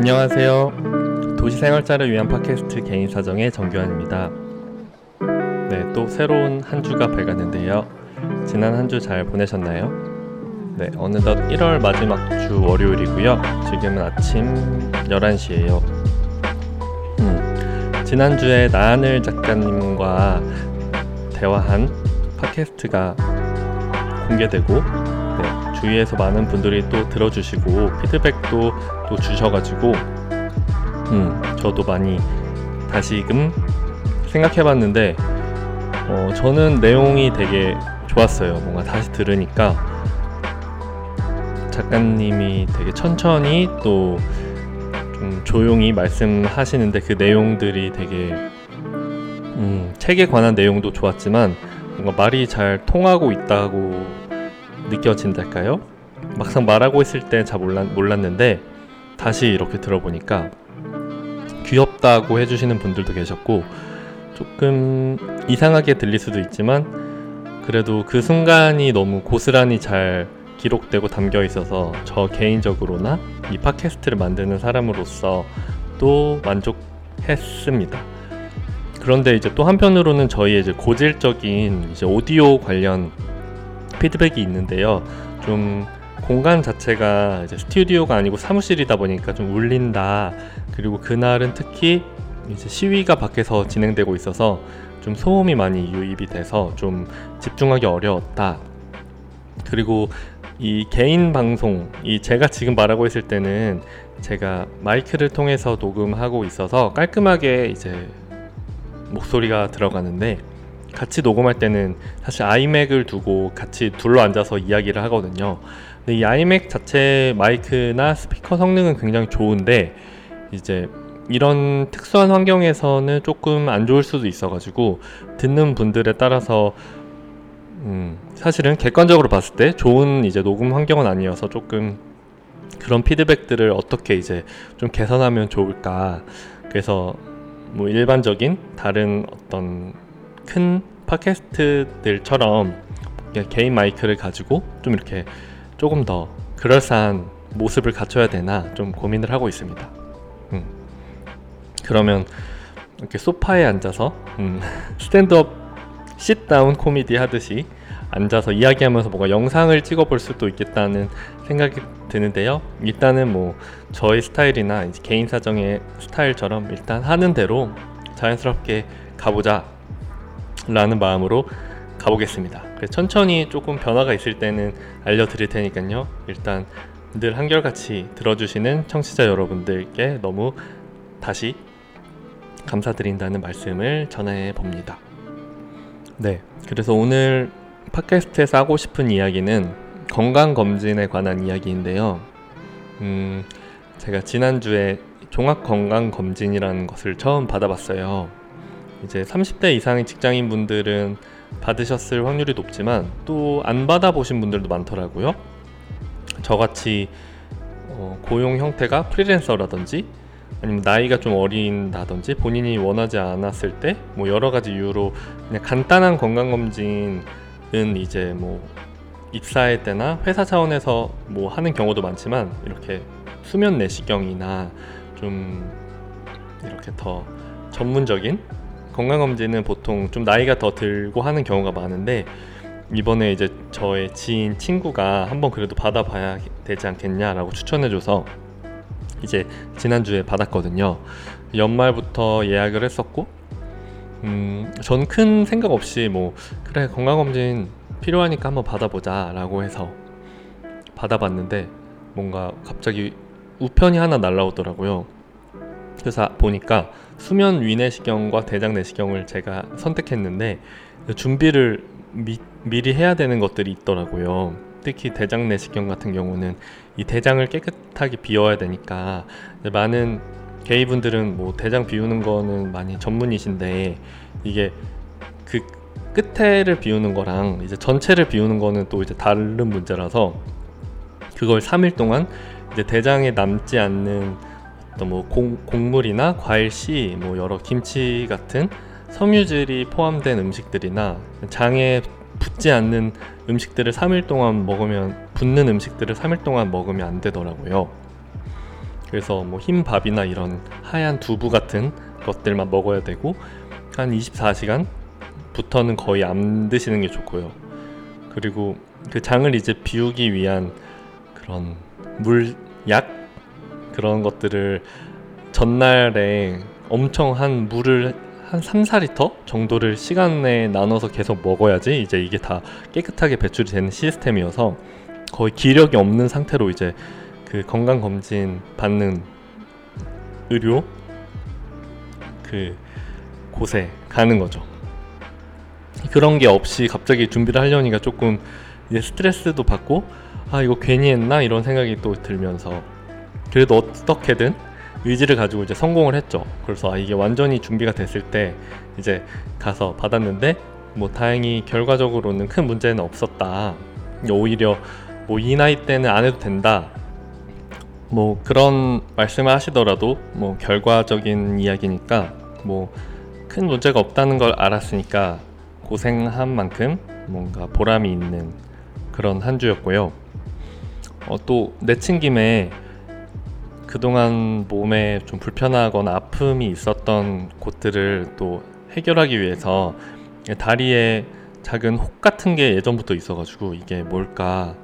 안녕하세요. 도시생활자를 위한 팟캐스트 개인 사정의 정규환입니다. 네, 또 새로운 한 주가 밝았는데요. 지난 한 주 잘 보내셨나요? 네, 어느덧 1월 마지막 주 월요일이고요. 지금은 아침 11시예요. 음, 지난주에 나하늘 작가님과 대화한 팟캐스트가 공개되고 네, 주위에서 많은 분들이 또 들어주시고 피드백도 또 주셔가지고 음, 저도 많이 다시금 생각해봤는데 어, 저는 내용이 되게 좋았어요. 뭔가 다시 들으니까 작가님이 되게 천천히 또 좀 조용히 말씀하시는데 그 내용들이 되게 음, 책에 관한 내용도 좋았지만 뭔가 말이 잘 통하고 있다고 느껴진달까요? 막상 말하고 있을 때잘 몰랐, 몰랐는데 다시 이렇게 들어보니까 귀엽다고 해주시는 분들도 계셨고 조금 이상하게 들릴 수도 있지만 그래도 그 순간이 너무 고스란히 잘 기록되고 담겨 있어서 저 개인적으로나 이 팟캐스트를 만드는 사람으로서 또 만족했습니다. 그런데 이제 또 한편으로는 저희의 이제 고질적인 이제 오디오 관련 피드백이 있는데요. 좀 공간 자체가 이제 스튜디오가 아니고 사무실이다 보니까 좀 울린다. 그리고 그날은 특히 이제 시위가 밖에서 진행되고 있어서 좀 소음이 많이 유입이 돼서 좀 집중하기 어려웠다. 그리고 이 개인 방송, 이 제가 지금 말하고 있을 때는 제가 마이크를 통해서 녹음하고 있어서 깔끔하게 이제 목소리가 들어가는데 같이 녹음할 때는 사실 아이맥을 두고 같이 둘러 앉아서 이야기를 하거든요. 근데 이 아이맥 자체 마이크나 스피커 성능은 굉장히 좋은데 이제 이런 특수한 환경에서는 조금 안 좋을 수도 있어가지고 듣는 분들에 따라서 음, 사실은 객관적으로 봤을 때 좋은 이제 녹음 환경은 아니어서 조금 그런 피드백들을 어떻게 이제 좀 개선하면 좋을까 그래서 뭐 일반적인 다른 어떤 큰 팟캐스트들처럼 개인 마이크를 가지고 좀 이렇게 조금 더 그럴싸한 모습을 갖춰야 되나 좀 고민을 하고 있습니다. 음. 그러면 이렇게 소파에 앉아서 음, 스탠드업 싯다운 코미디 하듯이 앉아서 이야기하면서 뭔가 영상을 찍어볼 수도 있겠다는 생각이 드는데요. 일단은 뭐 저의 스타일이나 개인 사정의 스타일처럼 일단 하는 대로 자연스럽게 가보자 라는 마음으로 가보겠습니다. 천천히 조금 변화가 있을 때는 알려드릴 테니까요. 일단 늘 한결같이 들어주시는 청취자 여러분들께 너무 다시 감사드린다는 말씀을 전해 봅니다. 네, 그래서 오늘 팟캐스트에서 하고 싶은 이야기는 건강검진에 관한 이야기인데요. 음, 제가 지난주에 종합건강검진이라는 것을 처음 받아봤어요. 이제 30대 이상의 직장인 분들은 받으셨을 확률이 높지만 또 안 받아보신 분들도 많더라고요. 저같이 어, 고용 형태가 프리랜서라든지 아니면 나이가 좀 어린다든지 본인이 원하지 않았을 때 뭐 여러 가지 이유로 그냥 간단한 건강 검진은 이제 뭐 입사할 때나 회사 차원에서 뭐 하는 경우도 많지만 이렇게 수면 내시경이나 좀 이렇게 더 전문적인 건강검진은 보통 좀 나이가 더 들고 하는 경우가 많은데 이번에 이제 저의 지인 친구가 한번 그래도 받아봐야 되지 않겠냐라고 추천해줘서 이제 지난주에 받았거든요. 연말부터 예약을 했었고, 음, 전 큰 생각 없이 뭐, 그래, 건강검진 필요하니까 한번 받아보자 라고 해서 받아봤는데, 뭔가 갑자기 우편이 하나 날라오더라고요. 그래서 보니까 수면 위내시경과 대장 내시경을 제가 선택했는데 준비를 미, 미리 해야 되는 것들이 있더라고요. 특히 대장 내시경 같은 경우는 이 대장을 깨끗하게 비워야 되니까 많은 게이분들은 뭐 대장 비우는 거는 많이 전문이신데 이게 그 끝에를 비우는 거랑 이제 전체를 비우는 거는 또 이제 다른 문제라서 그걸 3일 동안 이제 대장에 남지 않는 또 뭐 곡물이나 과일 씨, 뭐 여러 김치 같은 섬유질이 포함된 음식들이나 장에 붙지 않는 음식들을 3일 동안 먹으면 붙는 음식들을 3일 동안 먹으면 안 되더라고요. 그래서 뭐 흰밥이나 이런 하얀 두부 같은 것들만 먹어야 되고 한 24시간 부터는 거의 안 드시는 게 좋고요. 그리고 그 장을 이제 비우기 위한 그런 물약 그런 것들을 전날에 엄청 한 물을 한 3, 4리터 정도를 시간에 나눠서 계속 먹어야지 이제 이게 다 깨끗하게 배출이 되는 시스템이어서 거의 기력이 없는 상태로 이제 그 건강 검진 받는 의료 그 곳에 가는 거죠. 그런 게 없이 갑자기 준비를 하려니까 조금 이제 스트레스도 받고 아 이거 괜히 했나 이런 생각이 또 들면서 그래도 어떻게든 의지를 가지고 이제 성공을 했죠. 그래서 아 이게 완전히 준비가 됐을 때 이제 가서 받았는데 뭐 다행히 결과적으로는 큰 문제는 없었다. 오히려 뭐 이 나이 때는 안 해도 된다. 뭐 그런 말씀을 하시더라도 뭐 결과적인 이야기니까 뭐 큰 문제가 없다는 걸 알았으니까 고생한 만큼 뭔가 보람이 있는 그런 한 주였고요. 어, 또 내친 김에 그동안 몸에 좀 불편하거나 아픔이 있었던 곳들을 또 해결하기 위해서 다리에 작은 혹 같은 게 예전부터 있어가지고 이게 뭘까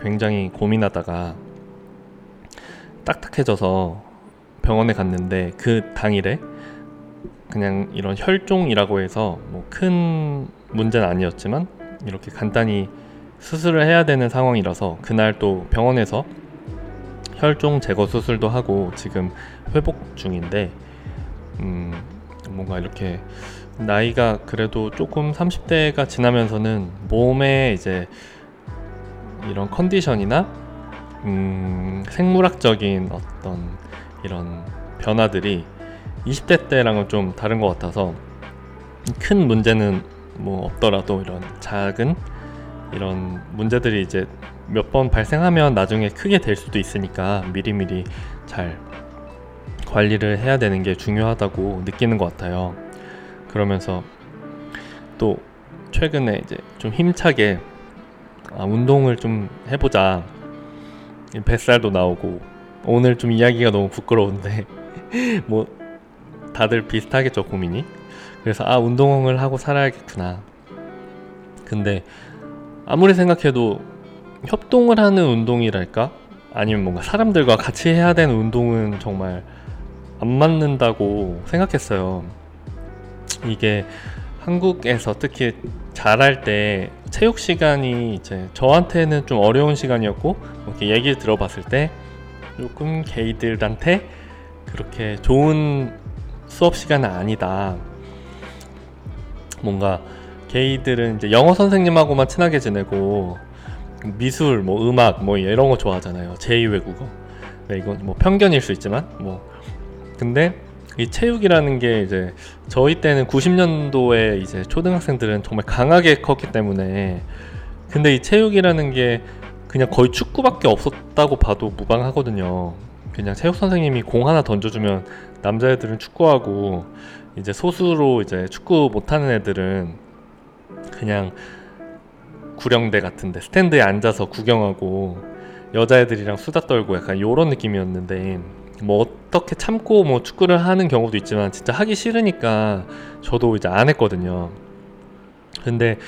굉장히 고민하다가 딱딱해져서 병원에 갔는데 그 당일에 그냥 이런 혈종이라고 해서 뭐 큰 문제는 아니었지만 이렇게 간단히 수술을 해야 되는 상황이라서 그날 또 병원에서 혈종 제거 수술도 하고 지금 회복 중인데 음 뭔가 이렇게 나이가 그래도 조금 30대가 지나면서는 몸에 이제 이런 컨디션이나 음, 생물학적인 어떤 이런 변화들이 20대 때랑은 좀 다른 것 같아서 큰 문제는 뭐 없더라도 이런 작은 이런 문제들이 이제 몇 번 발생하면 나중에 크게 될 수도 있으니까 미리미리 잘 관리를 해야 되는 게 중요하다고 느끼는 것 같아요. 그러면서 또 최근에 이제 좀 힘차게 아, 운동을 좀 해보자. 뱃살도 나오고 오늘 좀 이야기가 너무 부끄러운데 뭐 다들 비슷하겠죠 고민이. 그래서 아 운동을 하고 살아야겠구나. 근데 아무리 생각해도 협동을 하는 운동이랄까? 아니면 뭔가 사람들과 같이 해야 되는 운동은 정말 안 맞는다고 생각했어요. 이게 한국에서 특히 잘할 때 체육 시간이 이제 저한테는 좀 어려운 시간이었고 이렇게 얘기를 들어봤을 때 조금 게이들한테 그렇게 좋은 수업 시간은 아니다. 뭔가 게이들은 이제 영어 선생님하고만 친하게 지내고 미술, 뭐 음악, 뭐 이런 거 좋아하잖아요. 제2 외국어. 네, 이건 뭐 편견일 수 있지만 뭐 근데 이 체육이라는 게 이제 저희 때는 90년도에 이제 초등학생들은 정말 강하게 컸기 때문에 근데 이 체육이라는 게 그냥 거의 축구밖에 없었다고 봐도 무방하거든요. 그냥 체육 선생님이 공 하나 던져주면 남자애들은 축구하고 이제 소수로 이제 축구 못하는 애들은 그냥 구령대 같은데 스탠드에 앉아서 구경하고 여자애들이랑 수다 떨고 약간 요런 느낌이었는데 뭐 어떻게 참고 뭐 축구를 하는 경우도 있지만 진짜 하기 싫으니까 저도 이제 안 했거든요. 근데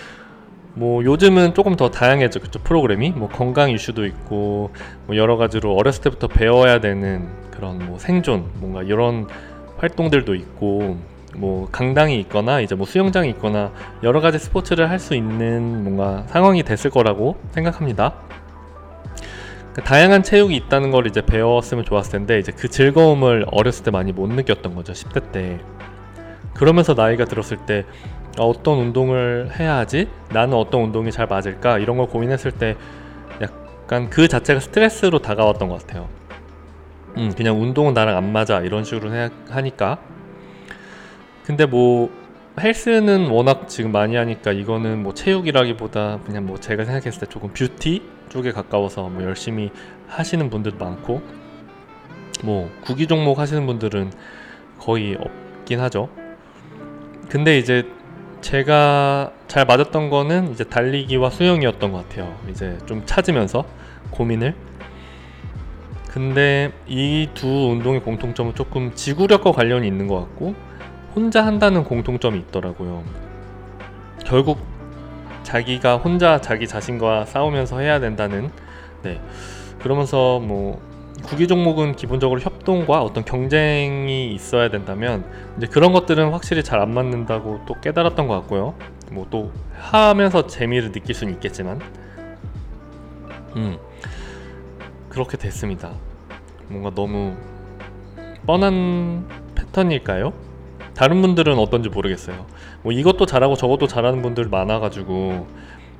뭐 요즘은 조금 더 다양해져 그쵸 프로그램이 뭐 건강 이슈도 있고 뭐 여러 가지로 어렸을 때부터 배워야 되는 그런 뭐 생존 뭔가 이런 활동들도 있고 뭐 강당이 있거나 이제 뭐 수영장이 있거나 여러 가지 스포츠를 할 수 있는 뭔가 상황이 됐을 거라고 생각합니다. 그 다양한 체육이 있다는 걸 이제 배웠으면 좋았을 텐데 이제 그 즐거움을 어렸을 때 많이 못 느꼈던 거죠 10대 때. 그러면서 나이가 들었을 때 아, 어떤 운동을 해야 하지? 나는 어떤 운동이 잘 맞을까? 이런 걸 고민했을 때 약간 그 자체가 스트레스로 다가왔던 것 같아요. 음, 그냥 운동은 나랑 안 맞아 이런 식으로 생각하니까 근데 뭐 헬스는 워낙 지금 많이 하니까 이거는 뭐 체육이라기보다 그냥 뭐 제가 생각했을 때 조금 뷰티 쪽에 가까워서 뭐 열심히 하시는 분들도 많고 뭐 구기 종목 하시는 분들은 거의 없긴 하죠. 근데 이제 제가 잘 맞았던 거는 이제 달리기와 수영이었던 것 같아요. 이제 좀 찾으면서 고민을 근데 이 두 운동의 공통점은 조금 지구력과 관련이 있는 것 같고 혼자 한다는 공통점이 있더라고요. 결국 자기가 혼자 자기 자신과 싸우면서 해야 된다는 네 그러면서 뭐 구기 종목은 기본적으로 협동과 어떤 경쟁이 있어야 된다면 이제 그런 것들은 확실히 잘 안 맞는다고 또 깨달았던 것 같고요. 뭐 또 하면서 재미를 느낄 수는 있겠지만, 음 그렇게 됐습니다. 뭔가 너무 뻔한 패턴일까요? 다른 분들은 어떤지 모르겠어요. 뭐 이것도 잘하고 저것도 잘하는 분들 많아가지고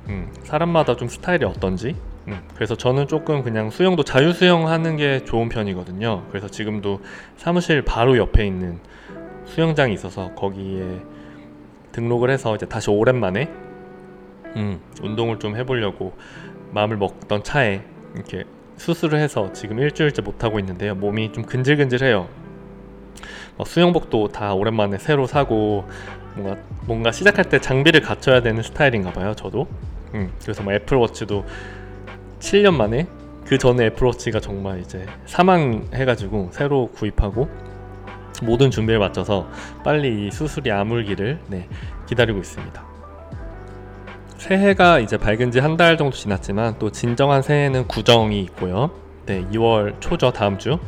음, 사람마다 좀 스타일이 어떤지 음, 그래서 저는 조금 그냥 수영도 자유 수영하는 게 좋은 편이거든요. 그래서 지금도 사무실 바로 옆에 있는 수영장이 있어서 거기에 등록을 해서 이제 다시 오랜만에 음, 운동을 좀 해보려고 마음을 먹던 차에 이렇게 수술을 해서 지금 일주일째 못 하고 있는데요. 몸이 좀 근질근질해요. 뭐 수영복도 다 오랜만에 새로 사고 뭔가 뭔가 시작할 때 장비를 갖춰야 되는 스타일인가 봐요. 저도. 음, 그래서 뭐 애플워치도 7년 만에 그 전에 애플워치가 정말 이제 사망해가지고 새로 구입하고 모든 준비를 마쳐서 빨리 이 수술이 아물기를 네, 기다리고 있습니다. 새해가 이제 밝은 지 한 달 정도 지났지만 또 진정한 새해는 구정이 있고요. 네, 2월 초죠 다음 주.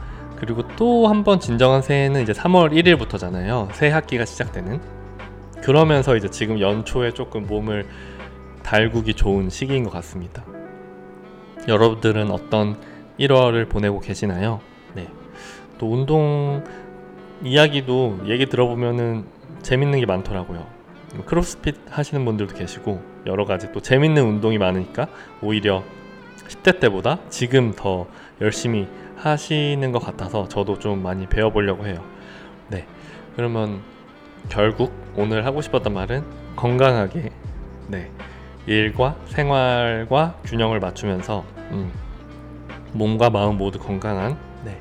그리고 또 한 번 진정한 새해는 이제 3월 1일부터잖아요. 새 학기가 시작되는. 그러면서 이제 지금 연초에 조금 몸을 달구기 좋은 시기인 것 같습니다. 여러분들은 어떤 1월을 보내고 계시나요? 네. 또 운동 이야기도 얘기 들어보면은 재밌는 게 많더라고요. 크로스핏 하시는 분들도 계시고 여러 가지 또 재밌는 운동이 많으니까 오히려 10대 때보다 지금 더 열심히 하시는 것 같아서 저도 좀 많이 배워보려고 해요. 네. 그러면 결국 오늘 하고 싶었던 말은 건강하게 네. 일과 생활과 균형을 맞추면서 음, 몸과 마음 모두 건강한 네,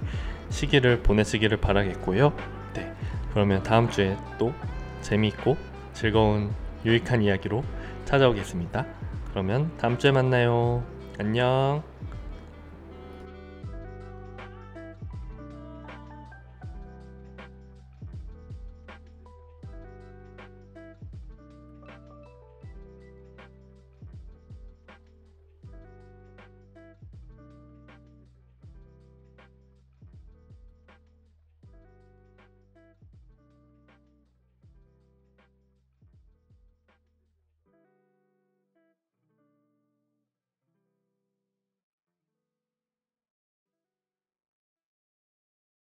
시기를 보내시기를 바라겠고요. 네, 그러면 다음 주에 또 재미있고 즐거운 유익한 이야기로 찾아오겠습니다. 그러면 다음 주에 만나요. 안녕.